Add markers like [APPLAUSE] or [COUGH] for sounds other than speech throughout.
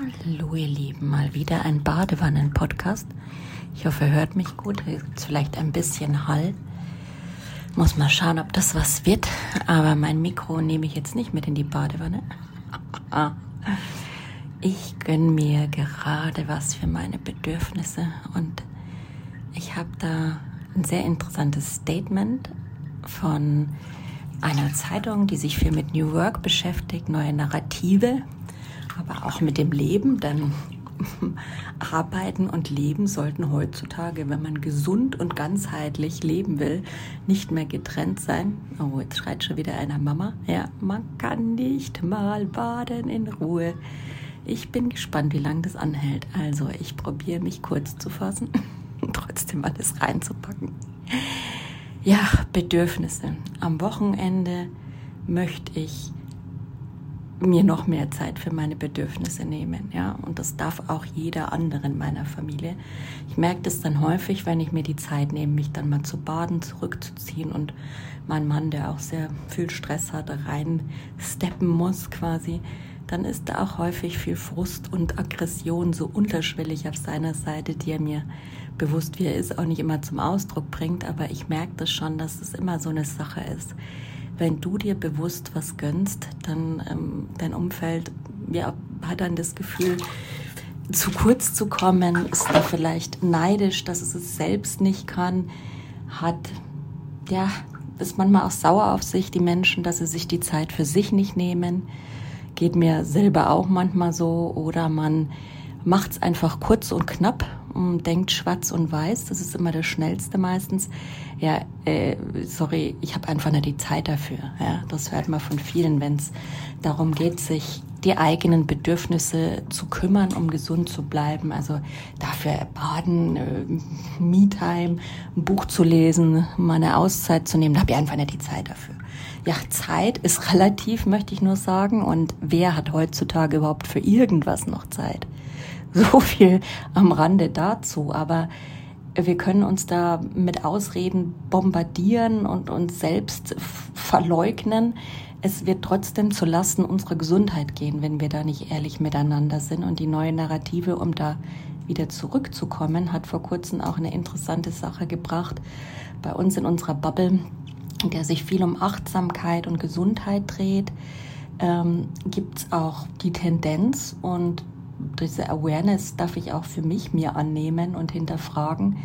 Hallo ihr Lieben, mal wieder ein Badewannen-Podcast. Ich hoffe, ihr hört mich gut. Es gibt vielleicht ein bisschen Hall. Muss mal schauen, ob das was wird. Aber mein Mikro nehme ich jetzt nicht mit in die Badewanne. Ich gönne mir gerade was für meine Bedürfnisse und ich habe da ein sehr interessantes Statement von einer Zeitung, die sich viel mit New Work beschäftigt, neue Narrative aber auch mit dem Leben, denn [LAUGHS] Arbeiten und Leben sollten heutzutage, wenn man gesund und ganzheitlich leben will, nicht mehr getrennt sein. Oh, jetzt schreit schon wieder einer Mama. Ja, man kann nicht mal baden in Ruhe. Ich bin gespannt, wie lange das anhält. Also, ich probiere mich kurz zu fassen und [LAUGHS] trotzdem alles reinzupacken. Ja, Bedürfnisse. Am Wochenende möchte ich mir noch mehr Zeit für meine Bedürfnisse nehmen, ja. Und das darf auch jeder andere in meiner Familie. Ich merke das dann häufig, wenn ich mir die Zeit nehme, mich dann mal zu baden, zurückzuziehen und mein Mann, der auch sehr viel Stress hat, rein steppen muss quasi, dann ist da auch häufig viel Frust und Aggression so unterschwellig auf seiner Seite, die er mir bewusst, wie er ist, auch nicht immer zum Ausdruck bringt. Aber ich merke das schon, dass es immer so eine Sache ist wenn du dir bewusst was gönnst, dann ähm, dein Umfeld ja, hat dann das Gefühl, zu kurz zu kommen, ist da vielleicht neidisch, dass es es selbst nicht kann, hat, ja, ist manchmal auch sauer auf sich, die Menschen, dass sie sich die Zeit für sich nicht nehmen. Geht mir selber auch manchmal so. Oder man macht es einfach kurz und knapp und denkt schwarz und weiß. Das ist immer das Schnellste meistens. Ja, äh, sorry, ich habe einfach nicht die Zeit dafür. Ja, das hört man von vielen, wenn es darum geht, sich die eigenen Bedürfnisse zu kümmern, um gesund zu bleiben. Also dafür baden, äh, Me-Time, ein Buch zu lesen, mal eine Auszeit zu nehmen, da habe ich einfach nicht die Zeit dafür. Ja, Zeit ist [LAUGHS] relativ, möchte ich nur sagen. Und wer hat heutzutage überhaupt für irgendwas noch Zeit? [LAUGHS] So viel am Rande dazu. Aber wir können uns da mit Ausreden bombardieren und uns selbst verleugnen. Es wird trotzdem zu Lasten unserer Gesundheit gehen, wenn wir da nicht ehrlich miteinander sind. Und die neue Narrative, um da wieder zurückzukommen, hat vor kurzem auch eine interessante Sache gebracht. Bei uns in unserer Bubble, in der sich viel um Achtsamkeit und Gesundheit dreht, ähm, gibt es auch die Tendenz und diese Awareness darf ich auch für mich mir annehmen und hinterfragen,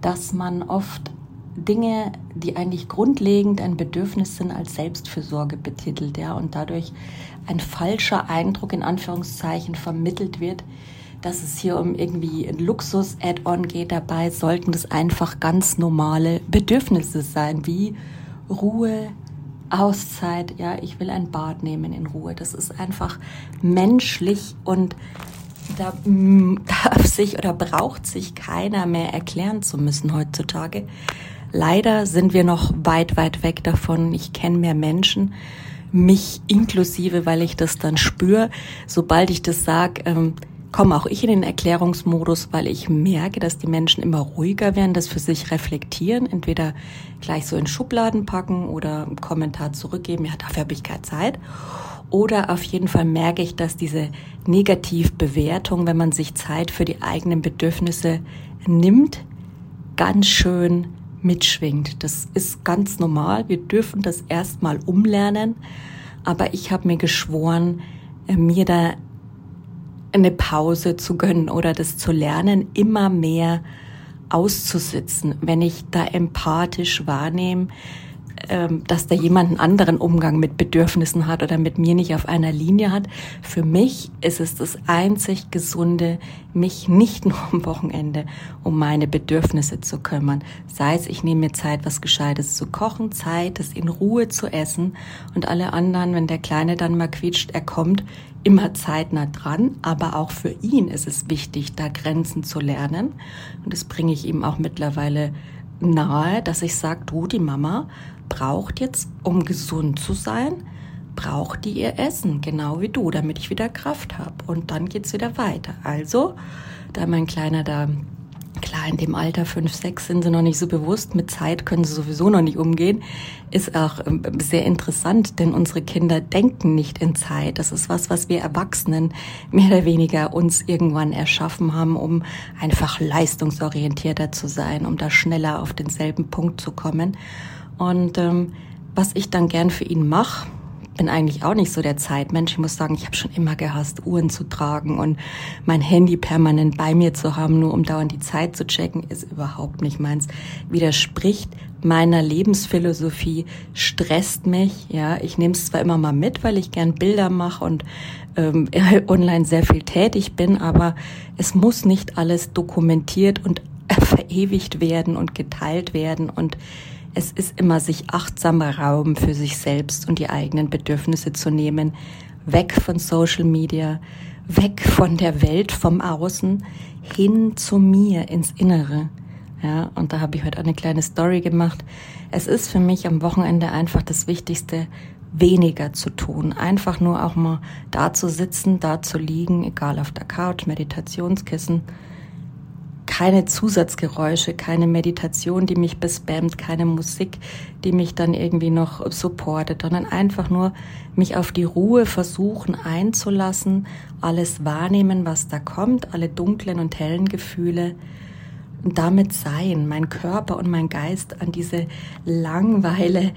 dass man oft Dinge, die eigentlich grundlegend ein Bedürfnis sind, als Selbstfürsorge betitelt, ja, und dadurch ein falscher Eindruck in Anführungszeichen vermittelt wird, dass es hier um irgendwie ein Luxus-Add-on geht. Dabei sollten das einfach ganz normale Bedürfnisse sein, wie Ruhe, Auszeit, ja, ich will ein Bad nehmen in Ruhe. Das ist einfach menschlich und da mm, [LAUGHS] darf sich oder braucht sich keiner mehr erklären zu müssen heutzutage. Leider sind wir noch weit, weit weg davon. Ich kenne mehr Menschen, mich inklusive, weil ich das dann spüre, sobald ich das sage, ähm, komme auch ich in den Erklärungsmodus, weil ich merke, dass die Menschen immer ruhiger werden, das für sich reflektieren, entweder gleich so in Schubladen packen oder einen Kommentar zurückgeben, ja, dafür habe ich keine Zeit. Oder auf jeden Fall merke ich, dass diese Negativbewertung, wenn man sich Zeit für die eigenen Bedürfnisse nimmt, ganz schön mitschwingt. Das ist ganz normal. Wir dürfen das erstmal umlernen. Aber ich habe mir geschworen, mir da eine Pause zu gönnen oder das zu lernen, immer mehr auszusitzen, wenn ich da empathisch wahrnehme, ähm, dass da jemand einen anderen Umgang mit Bedürfnissen hat oder mit mir nicht auf einer Linie hat. Für mich ist es das einzig Gesunde, mich nicht [LAUGHS] nur am Wochenende um meine Bedürfnisse zu kümmern. Sei es, ich nehme mir Zeit, was Gescheites zu kochen, Zeit, es in Ruhe zu essen und alle anderen, wenn der Kleine dann mal quietscht, er kommt, immer zeitnah dran, aber auch für ihn ist es wichtig, da Grenzen zu lernen. Und das bringe ich ihm auch mittlerweile nahe, dass ich sage, du, die Mama braucht jetzt, um gesund zu sein, braucht die ihr Essen, genau wie du, damit ich wieder Kraft habe. Und dann geht's wieder weiter. Also, da mein Kleiner da Klar, in dem Alter 5, 6 sind sie noch nicht so bewusst, mit Zeit können sie sowieso noch nicht umgehen. Ist auch ähm, sehr interessant, denn unsere Kinder denken nicht in Zeit. Das ist was, was wir Erwachsenen mehr oder weniger uns irgendwann erschaffen haben, um einfach leistungsorientierter zu sein, um da schneller auf denselben Punkt zu kommen. Und ähm, was ich dann gern für ihn mache, bin eigentlich auch nicht so der Zeitmensch. Ich muss sagen, ich habe schon immer gehasst, Uhren zu tragen und mein Handy permanent bei mir zu haben, nur um dauernd die Zeit zu checken, ist überhaupt nicht meins. Widerspricht meiner Lebensphilosophie, stresst mich. Ja, ich nehme es zwar immer mal mit, weil ich gern Bilder mache und ähm, [LAUGHS] online sehr viel tätig bin, aber es muss nicht alles dokumentiert und [LAUGHS] verewigt werden und geteilt werden und es ist immer sich achtsamer Raum für sich selbst und die eigenen Bedürfnisse zu nehmen, weg von Social Media, weg von der Welt vom Außen, hin zu mir ins Innere. Ja, und da habe ich heute eine kleine Story gemacht. Es ist für mich am Wochenende einfach das Wichtigste, weniger zu tun. Einfach nur auch mal da zu sitzen, da zu liegen, egal auf der Couch, Meditationskissen, keine Zusatzgeräusche, keine Meditation, die mich bespammt, keine Musik, die mich dann irgendwie noch supportet, sondern einfach nur mich auf die Ruhe versuchen einzulassen, alles wahrnehmen, was da kommt, alle dunklen und hellen Gefühle und damit sein, mein Körper und mein Geist an diese Langweile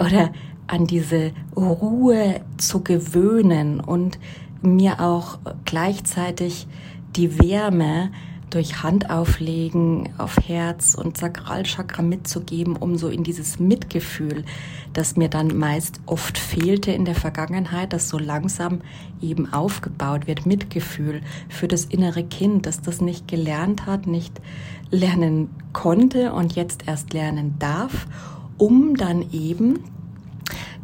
oder an diese Ruhe zu gewöhnen und mir auch gleichzeitig die Wärme durch Handauflegen auf Herz und Sakralchakra mitzugeben, um so in dieses Mitgefühl, das mir dann meist oft fehlte in der Vergangenheit, das so langsam eben aufgebaut wird, Mitgefühl für das innere Kind, das das nicht gelernt hat, nicht lernen konnte und jetzt erst lernen darf, um dann eben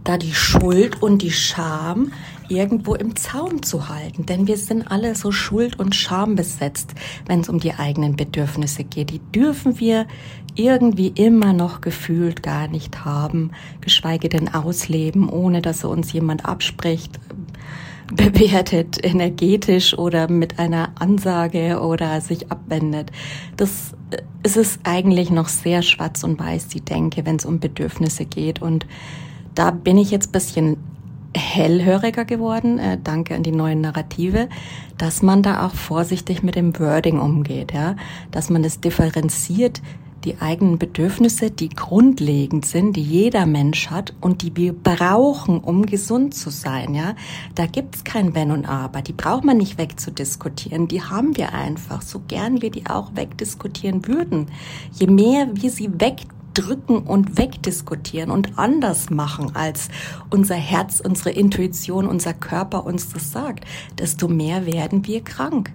da die Schuld und die Scham irgendwo im Zaum zu halten. Denn wir sind alle so schuld- und schambesetzt, wenn es um die eigenen Bedürfnisse geht. Die dürfen wir irgendwie immer noch gefühlt gar nicht haben, geschweige denn ausleben, ohne dass uns jemand abspricht, [LAUGHS] bewertet, energetisch oder mit einer Ansage oder sich abwendet. Das es ist eigentlich noch sehr schwarz und weiß, die Denke, wenn es um Bedürfnisse geht. Und da bin ich jetzt bisschen hellhöriger geworden, äh, danke an die neuen Narrative, dass man da auch vorsichtig mit dem Wording umgeht, ja, dass man es differenziert, die eigenen Bedürfnisse, die grundlegend sind, die jeder Mensch hat und die wir brauchen, um gesund zu sein, ja. Da gibt's kein Wenn und Aber, die braucht man nicht wegzudiskutieren, die haben wir einfach, so gern wir die auch wegdiskutieren würden. Je mehr wir sie weg drücken und wegdiskutieren und anders machen, als unser Herz, unsere Intuition, unser Körper uns das sagt, desto mehr werden wir krank.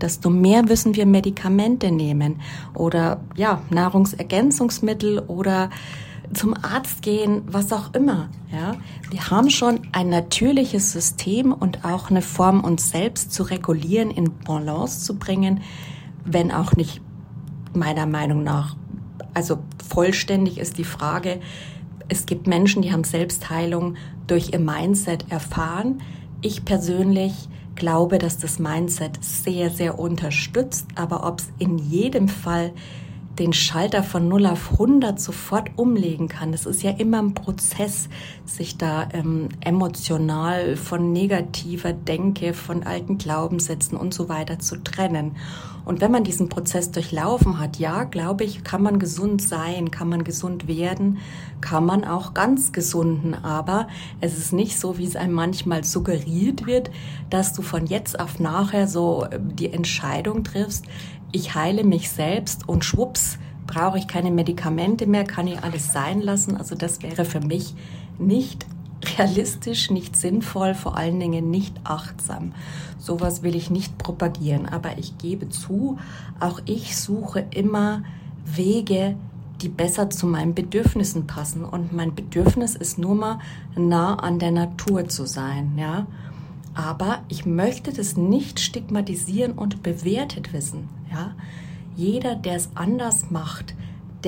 Desto mehr müssen wir Medikamente nehmen oder ja, Nahrungsergänzungsmittel oder zum Arzt gehen, was auch immer. Ja, wir haben schon ein natürliches System und auch eine Form, uns selbst zu regulieren, in Balance zu bringen, wenn auch nicht meiner Meinung nach also vollständig ist die Frage, es gibt Menschen, die haben Selbstheilung durch ihr Mindset erfahren. Ich persönlich glaube, dass das Mindset sehr, sehr unterstützt, aber ob es in jedem Fall den Schalter von 0 auf 100 sofort umlegen kann. Das ist ja immer ein Prozess, sich da ähm, emotional von negativer Denke, von alten Glaubenssätzen und so weiter zu trennen. Und wenn man diesen Prozess durchlaufen hat, ja, glaube ich, kann man gesund sein, kann man gesund werden, kann man auch ganz gesunden. Aber es ist nicht so, wie es einem manchmal suggeriert wird, dass du von jetzt auf nachher so äh, die Entscheidung triffst, ich heile mich selbst und schwupps, brauche ich keine Medikamente mehr, kann ich alles sein lassen. Also das wäre für mich nicht realistisch, nicht sinnvoll, vor allen Dingen nicht achtsam. Sowas will ich nicht propagieren, aber ich gebe zu, auch ich suche immer Wege, die besser zu meinen Bedürfnissen passen. Und mein Bedürfnis ist nur mal nah an der Natur zu sein, ja. Aber ich möchte das nicht stigmatisieren und bewertet wissen. Ja? Jeder, der es anders macht,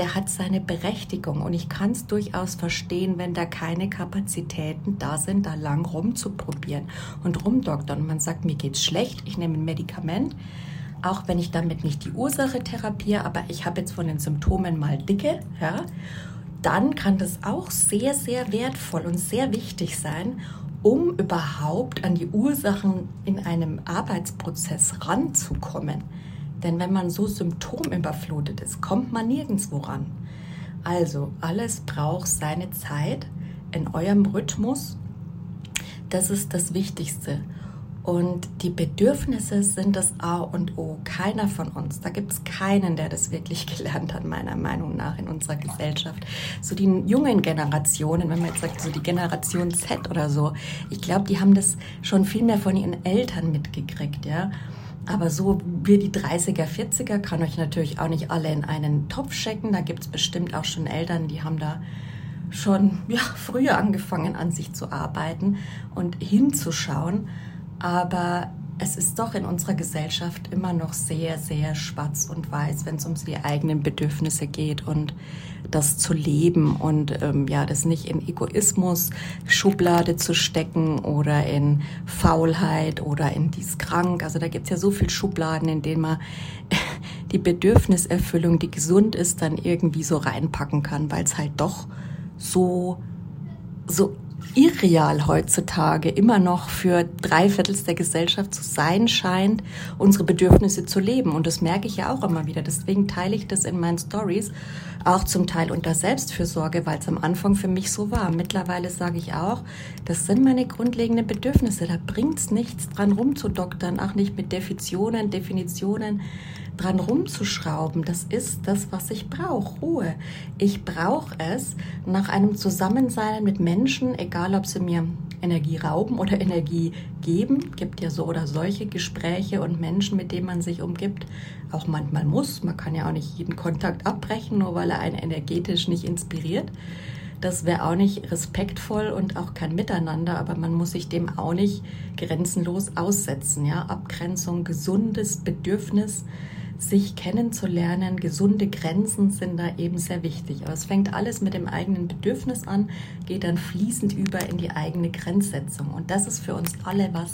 der hat seine Berechtigung und ich kann es durchaus verstehen, wenn da keine Kapazitäten da sind, da lang rumzuprobieren und rumdoktern. Man sagt, mir geht's schlecht, ich nehme ein Medikament, auch wenn ich damit nicht die Ursache therapiere, aber ich habe jetzt von den Symptomen mal dicke, ja, dann kann das auch sehr, sehr wertvoll und sehr wichtig sein, um überhaupt an die Ursachen in einem Arbeitsprozess ranzukommen. Denn wenn man so symptomüberflutet ist, kommt man nirgendwo ran. Also alles braucht seine Zeit in eurem Rhythmus. Das ist das Wichtigste. Und die Bedürfnisse sind das A und O. Keiner von uns, da gibt es keinen, der das wirklich gelernt hat, meiner Meinung nach, in unserer Gesellschaft. So die jungen Generationen, wenn man jetzt sagt, so die Generation Z oder so, ich glaube, die haben das schon viel mehr von ihren Eltern mitgekriegt, ja. Aber so wir die 30er, 40er kann euch natürlich auch nicht alle in einen Topf stecken. Da gibt es bestimmt auch schon Eltern, die haben da schon ja, früher angefangen, an sich zu arbeiten und hinzuschauen. Aber es ist doch in unserer Gesellschaft immer noch sehr, sehr schwarz und weiß, wenn es um die eigenen Bedürfnisse geht und das zu leben und ähm, ja, das nicht in Egoismus Schublade zu stecken oder in Faulheit oder in dies krank. Also da gibt es ja so viele Schubladen, in denen man [LAUGHS] die Bedürfniserfüllung, die gesund ist, dann irgendwie so reinpacken kann, weil es halt doch so so irreal heutzutage immer noch für drei Viertels der Gesellschaft zu sein scheint, unsere Bedürfnisse zu leben. Und das merke ich ja auch immer wieder. Deswegen teile ich das in meinen Stories auch zum Teil unter Selbstfürsorge, weil es am Anfang für mich so war. Mittlerweile sage ich auch, das sind meine grundlegenden Bedürfnisse. Da bringt es nichts dran rumzudoktern, auch nicht mit Definitionen, Definitionen dran rumzuschrauben. Das ist das, was ich brauche. Ruhe. Ich brauche es nach einem Zusammensein mit Menschen, egal ob sie mir Energie rauben oder Energie geben. Gibt ja so oder solche Gespräche und Menschen, mit denen man sich umgibt. Auch manchmal muss. Man kann ja auch nicht jeden Kontakt abbrechen, nur weil er einen energetisch nicht inspiriert. Das wäre auch nicht respektvoll und auch kein Miteinander, aber man muss sich dem auch nicht grenzenlos aussetzen. Ja? Abgrenzung, gesundes Bedürfnis sich kennenzulernen. Gesunde Grenzen sind da eben sehr wichtig. Aber es fängt alles mit dem eigenen Bedürfnis an, geht dann fließend über in die eigene Grenzsetzung. Und das ist für uns alle was,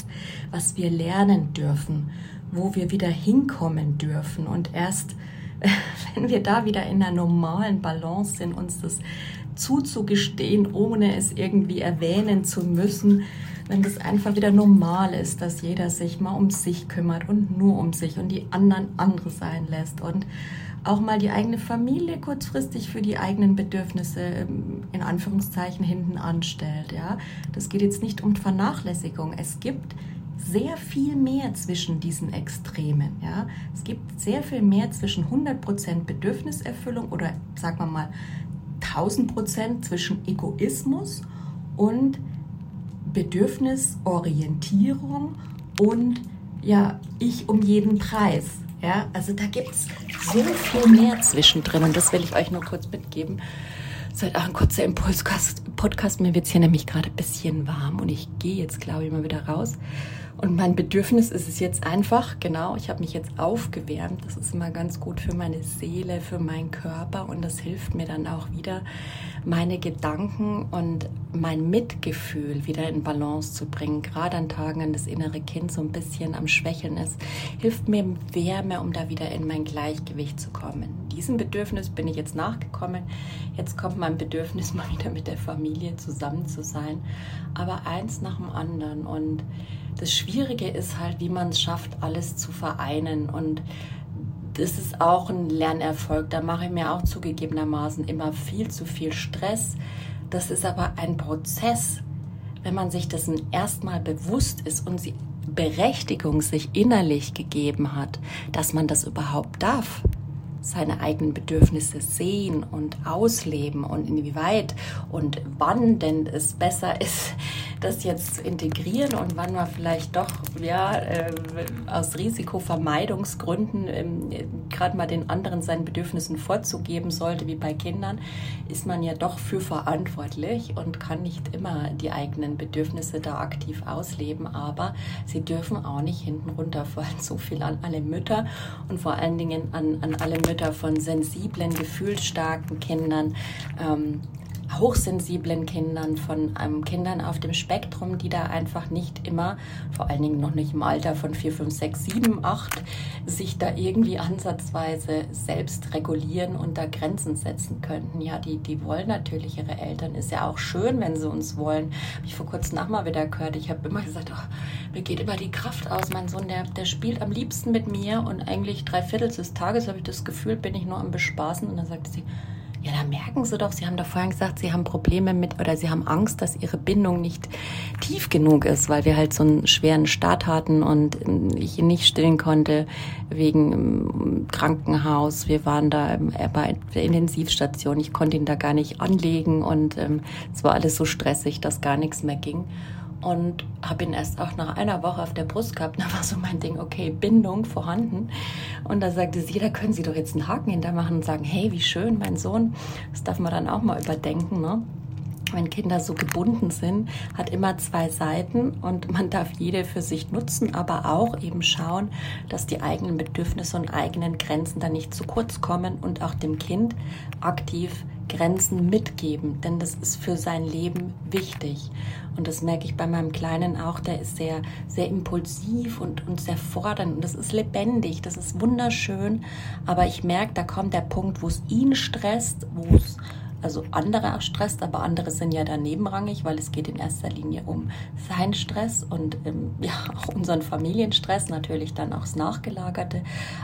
was wir lernen dürfen, wo wir wieder hinkommen dürfen. Und erst [LAUGHS] wenn wir da wieder in einer normalen Balance sind, uns das zuzugestehen, ohne es irgendwie erwähnen zu müssen, wenn das einfach wieder normal ist, dass jeder sich mal um sich kümmert und nur um sich und die anderen andere sein lässt und auch mal die eigene Familie kurzfristig für die eigenen Bedürfnisse ähm, in Anführungszeichen hinten anstellt. Ja, das geht jetzt nicht um Vernachlässigung. Es gibt sehr viel mehr zwischen diesen Extremen. Ja? Es gibt sehr viel mehr zwischen 100% Bedürfniserfüllung oder sagen wir mal 1000% zwischen Egoismus und Bedürfnisorientierung und ja, ich um jeden Preis. Ja, also da gibt es so viel mehr zwischendrin und das will ich euch nur kurz mitgeben. Seid auch ein kurzer Impuls-Podcast. Mir wird es hier nämlich gerade ein bisschen warm und ich gehe jetzt, glaube ich, mal wieder raus. Und mein Bedürfnis ist es jetzt einfach, genau, ich habe mich jetzt aufgewärmt. Das ist immer ganz gut für meine Seele, für meinen Körper und das hilft mir dann auch wieder, meine Gedanken und mein Mitgefühl wieder in Balance zu bringen. Gerade an Tagen, an das innere Kind so ein bisschen am Schwächeln ist, hilft mir Wärme, um da wieder in mein Gleichgewicht zu kommen. Diesem Bedürfnis bin ich jetzt nachgekommen. Jetzt kommt mein Bedürfnis, [LAUGHS] mal wieder mit der Familie zusammen zu sein. Aber eins nach dem anderen und das Schwierige ist halt, wie man es schafft, alles zu vereinen. Und das ist auch ein Lernerfolg. Da mache ich mir auch zugegebenermaßen immer viel zu viel Stress. Das ist aber ein Prozess, wenn man sich dessen erstmal bewusst ist und die Berechtigung sich innerlich gegeben hat, dass man das überhaupt darf seine eigenen Bedürfnisse sehen und ausleben und inwieweit und wann denn es besser [LAUGHS] ist, das jetzt zu integrieren und wann man vielleicht doch ja äh, aus Risikovermeidungsgründen äh, gerade mal den anderen seinen Bedürfnissen vorzugeben sollte, wie bei Kindern, ist man ja doch für verantwortlich und kann nicht immer die eigenen Bedürfnisse da aktiv ausleben, aber sie dürfen auch nicht hinten runterfallen. [LAUGHS] So viel an alle Mütter und vor allen Dingen an, an alle Mütter von sensiblen, gefühlsstarken Kindern. Ähm, hochsensiblen Kindern, von ähm, Kindern auf dem Spektrum, die da einfach nicht immer, vor allen Dingen noch nicht im Alter von 4, 5, 6, 7, 8, sich da irgendwie ansatzweise selbst regulieren und da Grenzen setzen könnten. Ja, die, die wollen natürlich ihre Eltern. Ist ja auch schön, wenn sie uns wollen. Habe ich vor kurzem auch mal wieder gehört. Ich habe immer gesagt, oh, mir geht immer die Kraft aus. Mein Sohn, der, der spielt am liebsten mit mir und eigentlich drei Viertel des Tages habe ich das Gefühl, bin ich nur am Bespaßen. Und dann sagte sie, ja, da merken Sie doch, Sie haben doch vorhin gesagt, Sie haben Probleme mit oder Sie haben Angst, dass Ihre Bindung nicht tief genug ist, weil wir halt so einen schweren Start hatten und ähm, ich ihn nicht stillen konnte wegen ähm, Krankenhaus. Wir waren da ähm, bei der Intensivstation. Ich konnte ihn da gar nicht anlegen und ähm, es war alles so stressig, dass gar nichts mehr ging und habe ihn erst auch nach einer Woche auf der Brust gehabt. Da war so mein Ding, okay, Bindung vorhanden. Und da sagte sie, da können Sie doch jetzt einen Haken hinter machen und sagen, hey, wie schön, mein Sohn. Das darf man dann auch mal überdenken, ne? Wenn Kinder so gebunden sind, hat immer zwei Seiten und man darf jede für sich nutzen, aber auch eben schauen, dass die eigenen Bedürfnisse und eigenen Grenzen da nicht zu kurz kommen und auch dem Kind aktiv Grenzen mitgeben, denn das ist für sein Leben wichtig. Und das merke ich bei meinem Kleinen auch, der ist sehr, sehr impulsiv und, und sehr fordernd und das ist lebendig, das ist wunderschön, aber ich merke, da kommt der Punkt, wo es ihn stresst, wo es also andere auch stresst, aber andere sind ja da nebenrangig, weil es geht in erster Linie um seinen Stress und ähm, [LAUGHS] ja auch unseren Familienstress, natürlich dann auch das Nachgelagerte.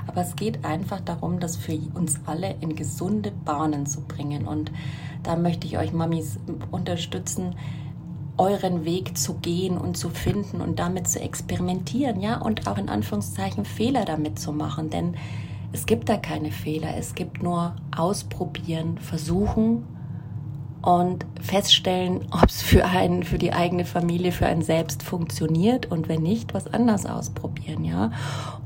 Aber es geht einfach darum, das für uns alle in gesunde Bahnen zu bringen. Und da möchte ich euch Mamis unterstützen, euren Weg zu gehen und zu finden und damit zu experimentieren, ja, und auch in Anführungszeichen Fehler damit zu machen, denn es gibt da keine Fehler, es gibt nur ausprobieren, versuchen und feststellen, [LAUGHS] ob es für einen, für die eigene Familie, für einen selbst funktioniert und wenn nicht, was anders ausprobieren, ja.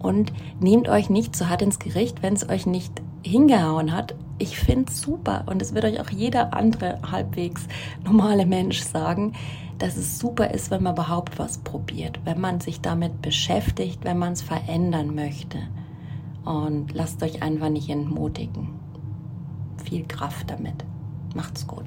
Und nehmt euch nicht zu hart ins Gericht, wenn es euch nicht hingehauen hat. Ich finde es super und es wird euch auch jeder andere halbwegs normale Mensch sagen, dass es super ist, wenn man überhaupt was probiert, wenn man sich damit beschäftigt, wenn man es verändern möchte und lasst euch einfach nicht entmutigen. Viel Kraft damit. Macht's gut.